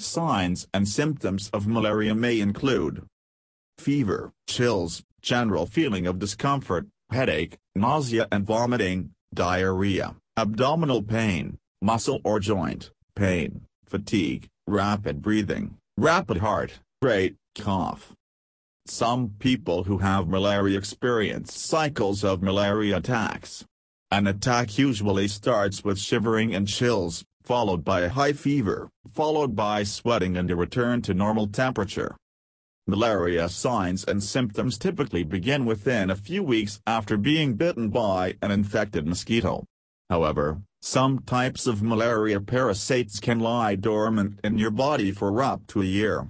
Signs and symptoms of malaria may include fever, chills, general feeling of discomfort, headache, nausea and vomiting, diarrhea, abdominal pain, muscle or joint pain, fatigue, rapid breathing, rapid heart rate, cough. Some people who have malaria experience cycles of malaria attacks. An attack usually starts with shivering and chills, followed by a high fever, followed by sweating and a return to normal temperature. Malaria signs and symptoms typically begin within a few weeks after being bitten by an infected mosquito. However, some types of malaria parasites can lie dormant in your body for up to a year.